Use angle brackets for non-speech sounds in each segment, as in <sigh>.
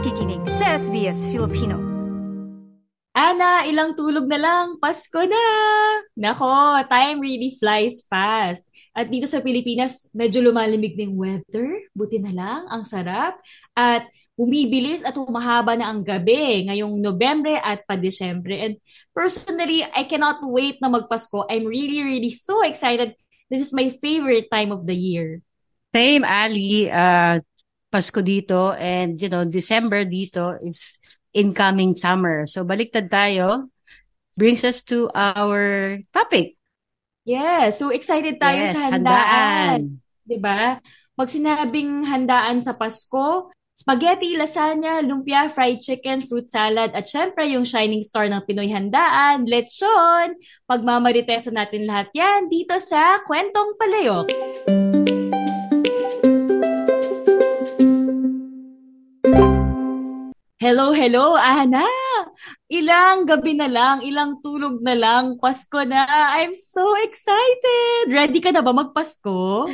nakikinig sa SBS Filipino. Ana, ilang tulog na lang, Pasko na! Nako, time really flies fast. At dito sa Pilipinas, medyo lumalimig ng weather. Buti na lang, ang sarap. At bumibilis at humahaba na ang gabi ngayong Nobyembre at pa Desyembre. And personally, I cannot wait na magpasko. I'm really, really so excited. This is my favorite time of the year. Same, Ali. Uh, Pasko dito and you know December dito is incoming summer. So baliktad tayo brings us to our topic. Yeah, so excited tayo Yes, sa handaan. handaan. 'Di ba? Pag sinabing handaan sa Pasko, spaghetti, lasagna, lumpia, fried chicken, fruit salad, at syempre yung shining star ng Pinoy handaan, lechon. Pagmamariteso natin lahat yan dito sa Kwentong Palayok. Hello, hello, Ana! Ilang gabi na lang, ilang tulog na lang, Pasko na. I'm so excited! Ready ka na ba magpasko?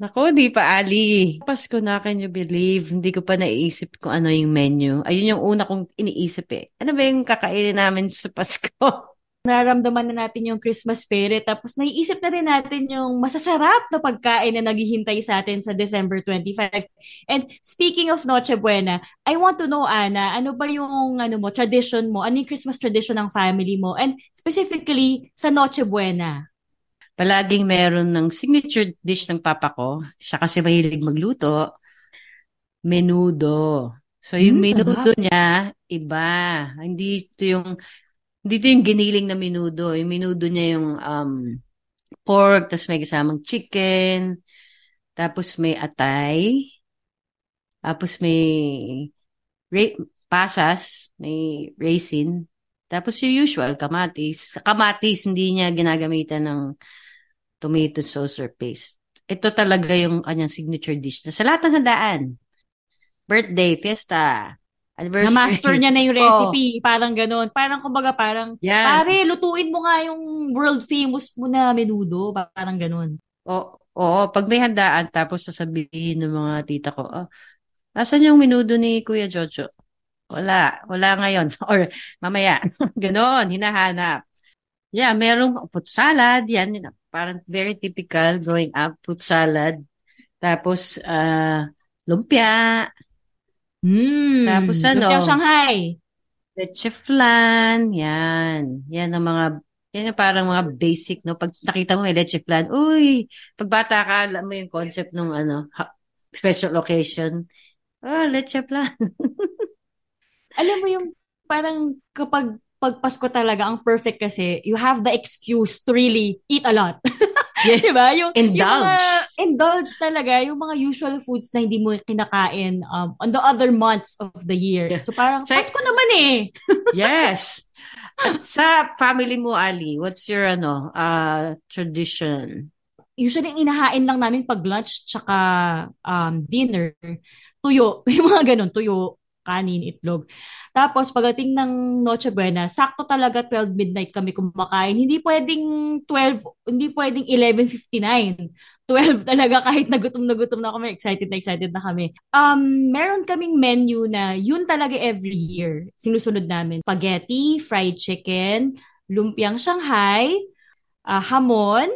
Nako, di pa Ali. Pasko na, can you believe? Hindi ko pa naiisip kung ano yung menu. Ayun yung una kong iniisip eh. Ano ba yung kakainin namin sa Pasko? <laughs> Nararamdaman na natin yung Christmas spirit, tapos naiisip na rin natin yung masasarap na pagkain na naghihintay sa atin sa December 25. And speaking of Noche Buena, I want to know, Ana, ano ba yung ano mo, tradition mo? Ano yung Christmas tradition ng family mo? And specifically, sa Noche Buena. Palaging meron ng signature dish ng papa ko. Siya kasi mahilig magluto. Menudo. So yung Mm, menudo sarap. niya, iba. Hindi ito yung hindi ito yung giniling na menudo. Yung menudo niya yung um, pork, tapos may kasamang chicken, tapos may atay, tapos may ra- pasas, may raisin, tapos yung usual, kamatis. Kamatis, hindi niya ginagamitan ng tomato sauce or paste. Ito talaga yung kanyang signature dish sa lahat ng handaan. Birthday, fiesta, anniversary. Na-master niya na yung <laughs> Oh, recipe. Parang ganun. Parang kumbaga parang, yan. pare, lutuin mo nga yung world famous mo na menudo. Parang ganun. Oo, pag may handaan, tapos sasabihin ng mga tita ko, oh, asan yung minudo ni Kuya Jojo? Wala, wala ngayon. <laughs> Or mamaya, <laughs> ganon, hinahanap. Yeah, merong fruit salad, yan, yun, parang very typical growing up, fruit salad. Tapos, ah, lumpia, Hmm. Tapos ano? Lumpiang Shanghai. leche flan, yan. Yan ang mga, yan ang parang mga basic, no? Pag nakita mo may leche flan, uy, pag bata ka, alam mo yung concept ng ano, special occasion. Oh, leche flan. <laughs> Alam mo yung parang kapag pag Pasko talaga, ang perfect kasi, you have the excuse to really eat a lot. <laughs> Yeah. <laughs> diba? Yung, Yung Indulge. mga, indulge talaga, yung mga usual foods na hindi mo kinakain um, on the other months of the year. Yeah. So parang, Sa- Pasko naman eh. <laughs> Yes. At sa family mo, Ali, what's your ano, uh, tradition? Usually, inahain lang namin pag lunch tsaka um, dinner, tuyo. <laughs> Yung mga ganun, tuyo, kanin, itlog. Tapos, pagdating ng Noche Buena, sakto talaga 12 midnight kami kumakain. Hindi pwedeng 12, hindi pwedeng 11.59. 12 talaga <laughs> kahit nagutom na gutom na kami, excited na excited na kami. Um, meron kaming menu na yun talaga every year. Sinusunod namin. Spaghetti, fried chicken, lumpiang Shanghai, ah, hamon,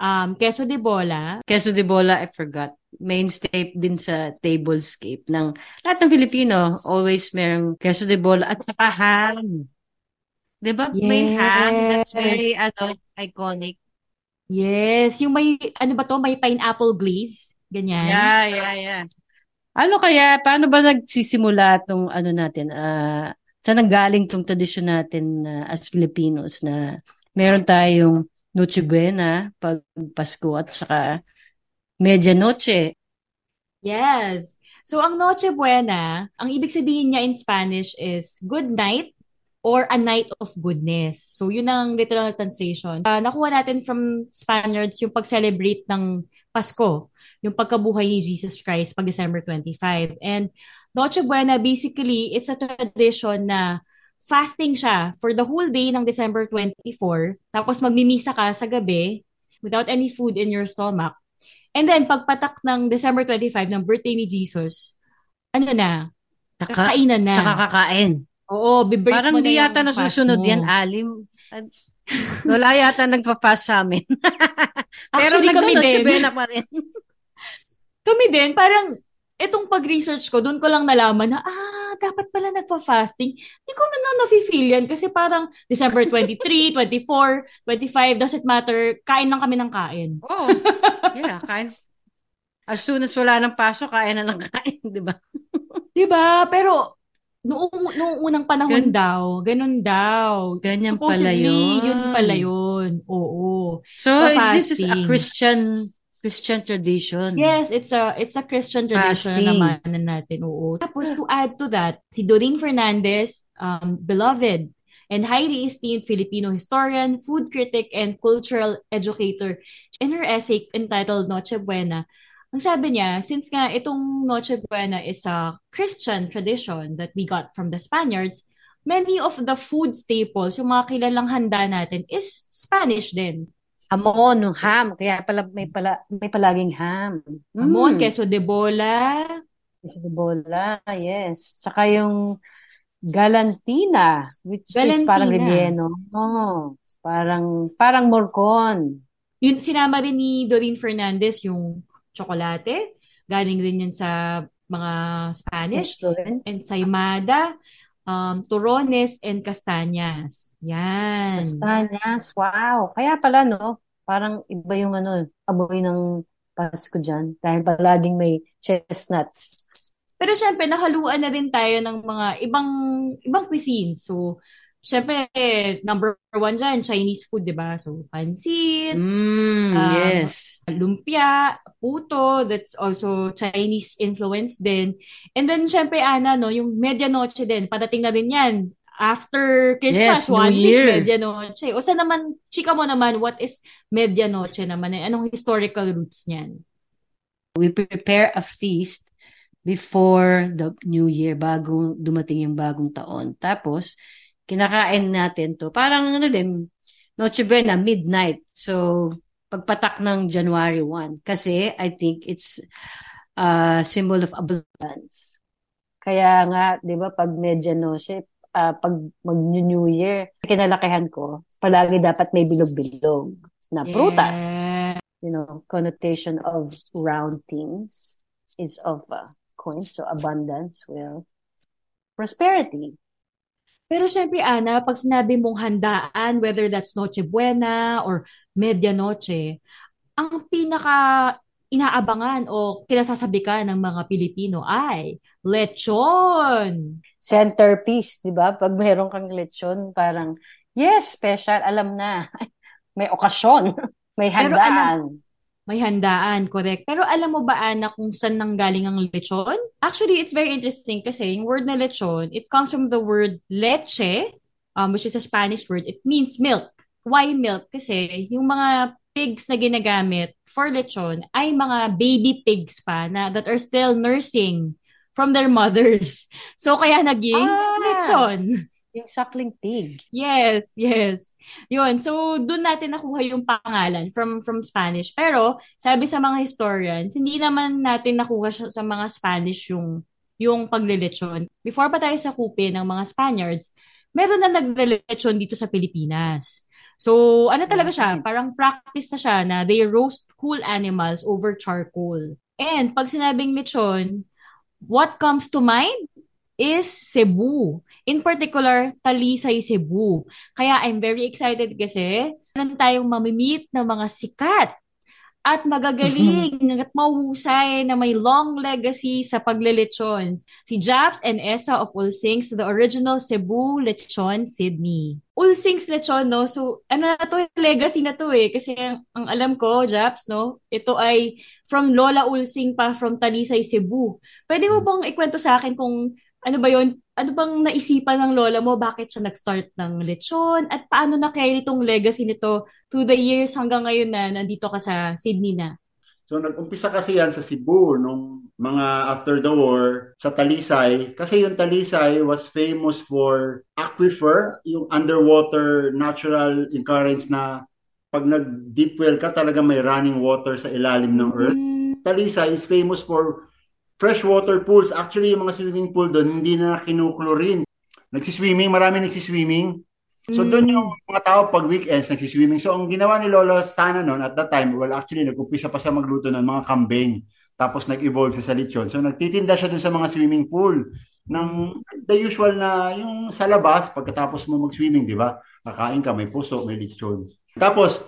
um, queso de bola, Queso de bola, I forgot. Mainstay din sa tablescape ng lahat ng Filipino. Always merong queso de bola at saka ham. Di ba? May ham. That's very, Yes. ano, iconic. Yes, yung may, ano ba to, may pineapple glaze. Ganyan. Yeah, yeah, yeah. Ano kaya, paano ba nagsisimula tong ano natin, ah, saan nanggaling tong tradisyon natin ah, as Filipinos na meron tayong Noche Buena pag Pasko at saka Medianoche. Yes. So, ang Noche Buena, ang ibig sabihin niya in Spanish is good night or a night of goodness. So, yun ang literal translation. Ah, nakuha natin from Spaniards yung pag-celebrate ng Pasko, yung pagkabuhay ni Jesus Christ pag December 25. And Noche Buena, basically, it's a tradition na fasting siya for the whole day ng December 24. Tapos magmimisa ka sa gabi without any food in your stomach. And then, pagpatak ng December 25 ng birthday ni Jesus, ano na, Tsaka, Kainan na. tsaka kakain. Oo, bibreak Parang mo na di yata nasusunod yan, Alim. Wala yata nagpa-pass sa amin. <laughs> Pero Actually, kami din. Pa rin. <laughs> Kami din, parang itong pag-research ko, doon ko lang nalaman na, ah, dapat pala nagpa-fasting. Hindi ko na na nafe-feel yan kasi parang December 23, 24, 25, doesn't matter, kain lang kami ng kain. Oo. Yeah, kain. As soon as wala ng pasok, kain na ng kain, di ba? <laughs> Diba? Pero, noong, noong unang panahon Gan- daw, ganun daw. Ganyan pala yun. yun pala yun. Oo. So, is this is a. Christian Christian tradition? Yes, it's a it's a Christian tradition Fasting. na namanan natin. Oo. Tapos to add to that, si Doreen Fernandez, um, beloved and highly esteemed Filipino historian, food critic, and cultural educator, in her essay entitled Noche Buena, ang sabi niya, since nga itong Noche Buena is a Christian tradition that we got from the Spaniards, many of the food staples, yung mga kilalang handa natin, is Spanish din. Hamon, ham. Kaya pala may pala may palaging ham. Hamon, Mm. queso de bola, Queso de bola, yes. Saka yung galantina, which is parang Galantina. relleno. Oh, parang parang morcon. Yun, sinama rin ni Doreen Fernandez yung tsokolate. Galing rin yan sa mga Spanish. Influence. Ensaymada, um, turones, and castañas. Yan. Castañas, wow. Kaya pala, no? Parang iba yung ano, amoy ng Pasko dyan. Dahil palaging may chestnuts. Pero syempre, nakaluan na rin tayo ng mga ibang ibang cuisine. So, syempre, number one dyan, Chinese food, di ba? So, pansit, Mm, Um, yes. lumpia, puto, that's also Chinese influence din. And then, syempre, Ana, no, yung medianoche din, padating na rin yan. After Christmas, Yes, New one Year. week, medianoche. O sa naman, chika mo naman, what is medianoche naman? Eh, Anong historical roots niyan? We prepare a feast before the New Year, bago dumating yung bagong taon. Tapos, kinakain natin to. Parang ano din, Noche Buena, midnight. So, pagpatak ng January 1. Kasi, I think it's a symbol of abundance. Kaya nga, di ba, pag medianoche, ah, pag mag-New Year, kinalakihan ko, palagi dapat may bilog-bilog na prutas. Yeah. You know, connotation of round things is of uh, coins, so abundance, wealth, prosperity. Pero syempre, Ana, pag sinabi mong handaan, whether that's Noche Buena or Medianoche, ang pinaka inaabangan o kinasasabi ka ng mga Pilipino ay lechon. Centerpiece, di ba? Pag mayroon kang lechon, parang, yes, special, alam na. <laughs> May okasyon, <laughs> may Pero handaan. May handaan, correct. Pero alam mo ba, Ana, kung saan nanggaling ang lechon? Actually, it's very interesting kasi yung word na lechon, it comes from the word leche, um, which is a Spanish word. It means milk. Why milk? Kasi yung mga pigs na ginagamit for lechon ay mga baby pigs pa na that are still nursing from their mothers. <laughs> So kaya naging Ah! lechon. Yung suckling pig. Yes, yes. Yun. So, doon natin nakuha yung pangalan from from Spanish. Pero, sabi sa mga historians, hindi naman natin nakuha sa mga Spanish yung yung paglilechon. Before pa tayo sa kupi ng mga Spaniards, meron na naglilechon dito sa Pilipinas. So, ano talaga siya? Parang practice na siya na they roast whole animals over charcoal. And pag sinabing lechon, what comes to mind is Cebu. In particular, Talisay Cebu. Kaya I'm very excited kasi meron tayong mamimit ng mga sikat at magagaling <laughs> at mahusay na may long legacy sa paglilechon. Si Japs and Esa of Ulsings, the original Cebu Lechon Sydney. Ulsings Lechon, no? So, ano na to, legacy na to eh. Kasi ang, ang alam ko, Japs, no? Ito ay from Lola Ulsing pa from Talisay, Cebu. Pwede mo bang ikwento sa akin kung ano ba yon ano bang naisipan ng lola mo? Bakit siya nag-start ng lechon? At paano na-carry itong legacy nito through the years hanggang ngayon na nandito ka sa Sydney na? So nag-umpisa kasi yan sa Cebu nung mga after the war sa Talisay kasi yung Talisay was famous for aquifer, yung underwater natural currents na pag nag-deep well ka talaga may running water sa ilalim ng earth. Mm, Talisay is famous for freshwater pools. Actually, yung mga swimming pool doon, hindi na kinuklorin. Nagsiswimming, marami nagsiswimming. So doon yung mga tao pag weekends nagsiswimming. So ang ginawa ni Lolo sana noon at that time, well actually nag-umpisa pa siya magluto ng mga kambing. Tapos nag-evolve siya sa lechon. So nagtitinda siya doon sa mga swimming pool ng the usual na yung sa labas pagkatapos mo mag-swimming, di ba? Kakain ka, may puso, may lechon. Tapos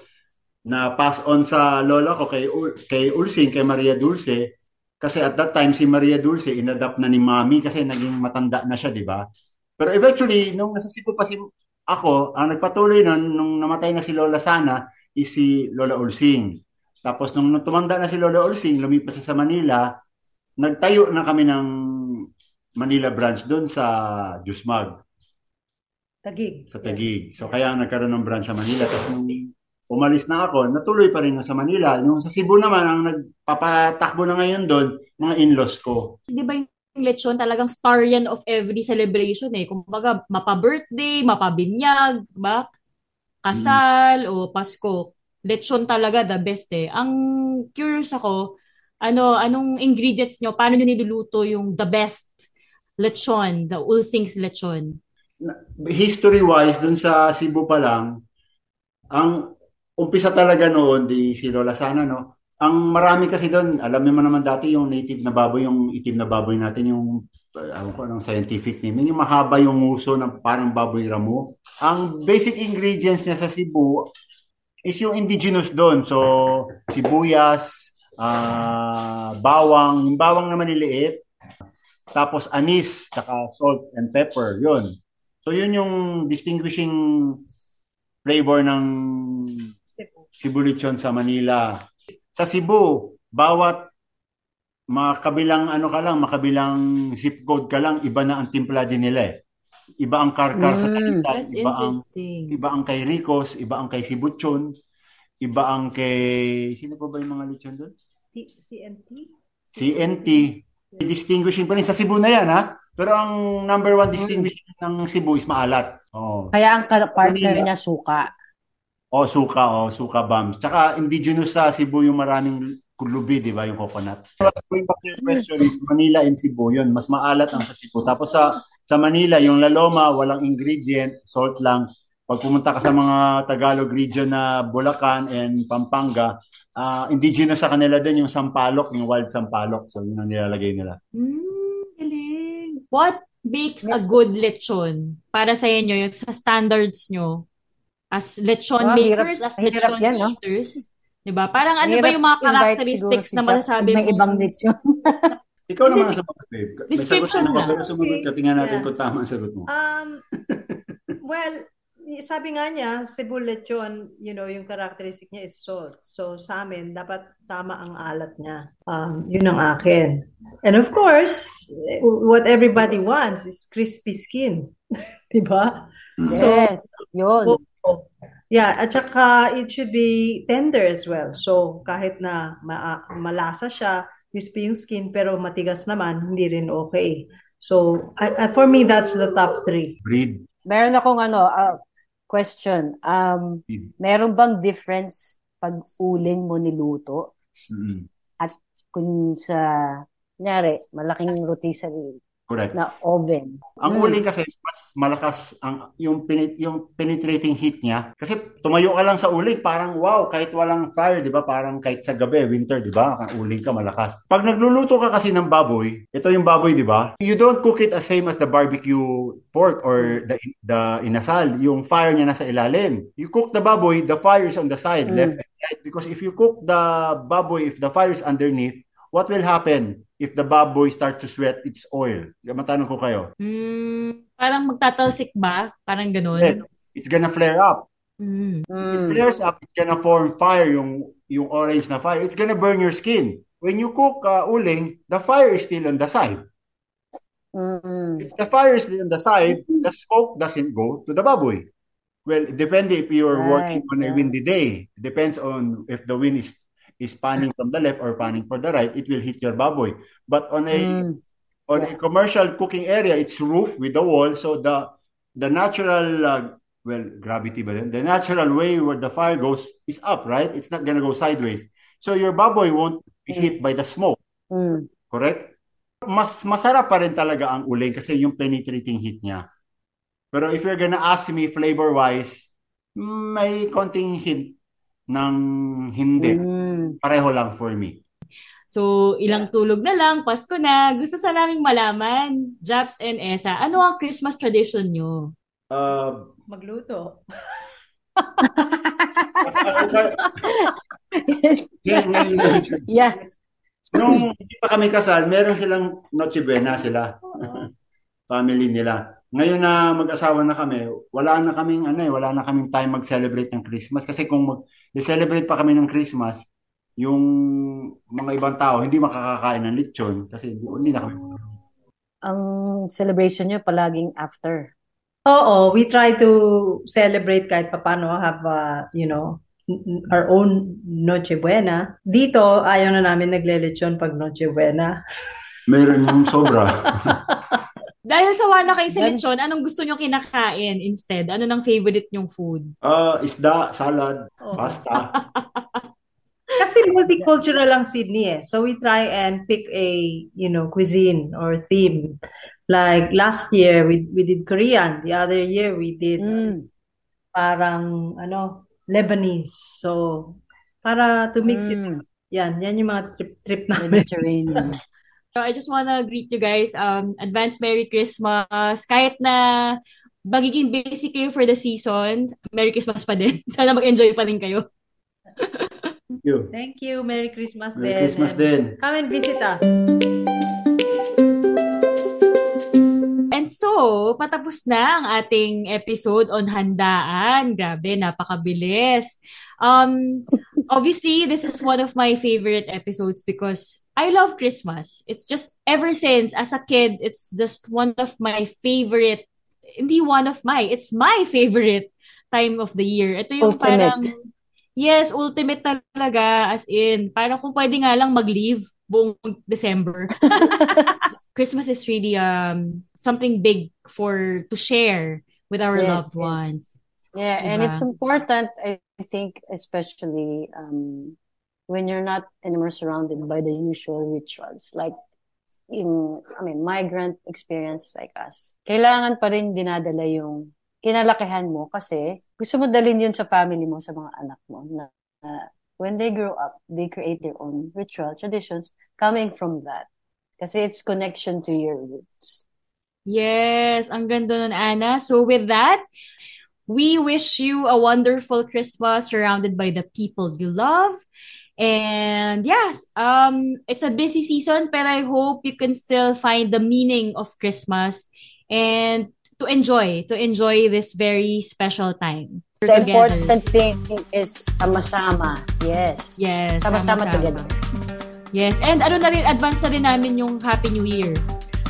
na pass on sa lola ko kay kay Ulsing, kay Maria Dulce kasi at that time si Maria Dulce inadapt na ni Mami kasi naging matanda na siya, di ba? Pero eventually nung nasa Cebu pa si ako, ang nagpatuloy nun, nung namatay na si Lola Sana, is si Lola Ulsing. Tapos nung tumanda na si Lola Ulsing, lumipas siya sa Manila, nagtayo na kami ng Manila branch doon sa Jusmag. Tagig. Sa Tagig. So kaya nagkaroon ng branch sa Manila. Tapos nung umalis na ako, natuloy pa rin sa Manila. Yung sa Cebu naman, ang nagpapatakbo na ngayon doon, mga in-laws ko. Di ba yung lechon talagang star yan of every celebration eh. Kumbaga, mapa-birthday, mapa-binyag, ba? Kasal, o Pasko. Lechon talaga the best eh. Ang curious ako, ano, anong ingredients nyo? Paano nyo niluluto yung the best lechon, the Ulsing's lechon? History-wise, dun sa Cebu pa lang, ang umpisa talaga noon, di si Lola Sana, no? Ang marami kasi doon, alam mo naman dati yung native na baboy, yung itim na baboy natin, yung alam ko anong scientific name, yung mahaba yung nguso ng parang baboy ramo. Ang basic ingredients niya sa Cebu is yung indigenous doon. So, sibuyas, uh, bawang, yung bawang na maliliit, tapos anis, saka salt and pepper, yun. So, yun yung distinguishing flavor ng Cebu lechon sa Manila. Sa Cebu, bawat makabilang ano ka lang, makabilang zip code ka lang, iba na ang timpla din nila eh. Iba ang karkar sa Talisay, That's iba ang iba ang kay Ricos, iba ang kay Sibuchon, iba ang kay sino pa ba yung mga lechon doon? CNT? CNT. Distinguishing pa rin sa Cebu na yan ha. Pero ang number one distinguishing ng Cebu is maalat. Oh. Kaya ang partner Manila. niya suka. O suka, o suka bombs. Tsaka indigenous sa Cebu yung maraming kulubi, di ba, yung coconut. Going back question is Manila and Cebu, yun, mas maalat ang sa Cebu. Tapos sa sa Manila, yung laloma, walang ingredient, salt lang. Pag pumunta ka sa mga Tagalog region na Bulacan and Pampanga, ah, indigenous sa kanila din yung sampalok, yung wild sampalok. So yun ang nilalagay nila. Hmm, galing. What makes a good lechon para sa inyo, yung sa standards nyo? As lechon hirap- makers, as hirap lechon yan, no? eaters? Diba? Parang ano ba yung mga characteristics na si Jack masasabi kung may mo? ibang lechon. <laughs> Ikaw naman ang sumagot, babe. Description na. Pero sumagot ka, tingnan natin Yeah. kung tama ang sagot mo. Um, <laughs> well, sabi nga niya, Cebu lechon, you know, yung characteristic niya is salt. So sa amin, dapat tama ang alat niya. Um, yun ang akin. And of course, what everybody wants is crispy skin. <laughs> diba? So, Yes, yun. Oo. Yeah, at saka it should be tender as well. So kahit na ma- malasa siya, crispy yung skin, pero matigas naman, hindi rin okay. So I- I- for me, that's the top three. Breed. Meron akong ano, ah, question. Um, meron bang difference pag uling mo niluto? Mm, Kung sa, kunyari, malaking rotisserie correct. na oven. Ang Mm. uling kasi mas malakas ang yung peni- yung penetrating heat niya. Kasi tumayo ka lang sa uling, parang wow, kahit walang fire, 'di ba? Parang kahit sa gabi, winter, 'di ba? Ang uling ka malakas. Pag nagluluto ka kasi ng baboy, ito yung baboy, 'di ba? You don't cook it as same as the barbecue pork or the the inasal. Yung fire niya nasa ilalim. You cook the baboy, the fire is on the side, Mm. left and right. Because if you cook the baboy, if the fire is underneath, what will happen if the baboy start to sweat its oil? Matanong ko kayo. Hmm, parang magtatalsik ba? Parang ganun. Yeah. It's gonna flare up. Hmm. It Mm. flares up, it's gonna form fire, yung, yung orange na fire. It's gonna burn your skin. When you cook uh, uling, the fire is still on the side. Mm. If the fire is still on the side, the smoke doesn't go to the baboy. Well, it depends if you're working Right, on a yeah. windy day. It depends on if the wind is is panning from the left or panning for the right, it will hit your baboy. But on a Mm. on a commercial cooking area, it's roof with the wall, so the the natural uh, well gravity, but the natural way where the fire goes is up, right? It's not gonna go sideways. So your baboy won't be hit by the smoke, Mm. correct? Mas masarap pa rin talaga ang uling kasi yung penetrating heat niya. Pero if you're gonna ask me flavor-wise, may konting hint ng hindi. Mm. Pareho lang for me. So, ilang tulog na lang, Pasko na. Gusto sa naming malaman, Japs and Esa, ano ang Christmas tradition nyo? Uh, Magluto. yeah. Nung hindi pa kami kasal, meron silang Noche Buena sila. Family nila. Ngayon na mag-asawa na kami, wala na kaming ano eh, wala na kaming time mag-celebrate ng Christmas kasi kung mag-celebrate pa kami ng Christmas, yung mga ibang tao hindi makakakain ng lechon kasi hindi, hindi na kami. Ang celebration nyo palaging after. Oo, we try to celebrate kahit papano have, uh, you know, our own Noche Buena. Dito, ayaw na namin naglelechon pag Noche Buena. Meron yung sobra. <laughs> Dahil sa wala kayo sa lechon, anong gusto nyo kinakain instead? Ano nang favorite nyong food? Ah, isda, salad, Oo. pasta. <laughs> Multicultural ang Sydney eh. So we try and pick a, you know, cuisine or theme. Like last year, we we did Korean. The other year, we did Mm. parang, ano, Lebanese. So, para to mix it. Mm. Yan, yan yung mga trip, trip namin. Mediterranean. <laughs> So, I just wanna greet you guys. Um, advance Merry Christmas. Kahit na magiging busy kayo for the season, Merry Christmas pa din. <laughs> Sana mag-enjoy pa rin kayo. <laughs> Thank you. Thank you. Merry Christmas Merry din. Christmas And din. Come and visit us. And so, patapos na ang ating episode on handaan. Grabe, napakabilis. Um, obviously, this is one of my favorite episodes because I love Christmas. It's just, ever since, as a kid, it's just one of my favorite, hindi one of my, it's my favorite time of the year. Ito yung Ultimate. parang, yes, ultimate talaga, as in, parang kung pwede nga lang mag-leave buong December. <laughs> Christmas is really um something big for to share with our Yes, loved yes. ones. Yeah, and Diba? it's important, I think, especially um, when you're not anymore surrounded by the usual rituals. Like, in, I mean, migrant experience like us. Kailangan pa rin dinadala yung kinalakihan mo kasi gusto mo dalhin yun sa family mo, sa mga anak mo na, na when they grow up, they create their own ritual traditions coming from that. Kasi it's connection to your roots. Yes, ang ganda nun, Anna. So with that, we wish you a wonderful Christmas surrounded by the people you love. And yes, um, it's a busy season, but I hope you can still find the meaning of Christmas and to enjoy, to enjoy this very special time. The Together. important thing is sama-sama. Yes. Yes, Sama-sama sama-sama. together. Yes, and ano na rin, advance na rin namin yung Happy New Year.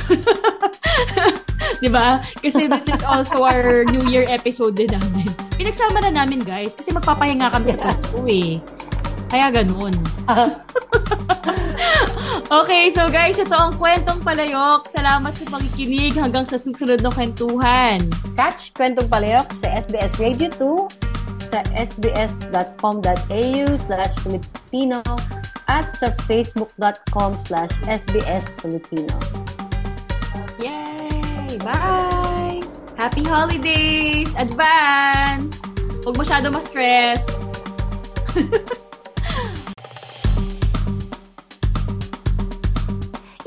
<laughs> 'Di ba? Kasi this is also our New Year episode din namin. Pinagsama na namin, guys, kasi magpapahinga kami sa Pasko eh. Kaya ganun. <laughs> okay, so guys, ito ang kwentong palayok. Salamat sa pakikinig hanggang sa susunod na kwentuhan. Catch Kwentong Palayok sa SBS Radio 2, sa sbs.com.au slash Filipino at sa facebook.com slash sbsfilipino. Yay! Bye! Happy holidays! Advance! Huwag masyado ma-stress. <laughs>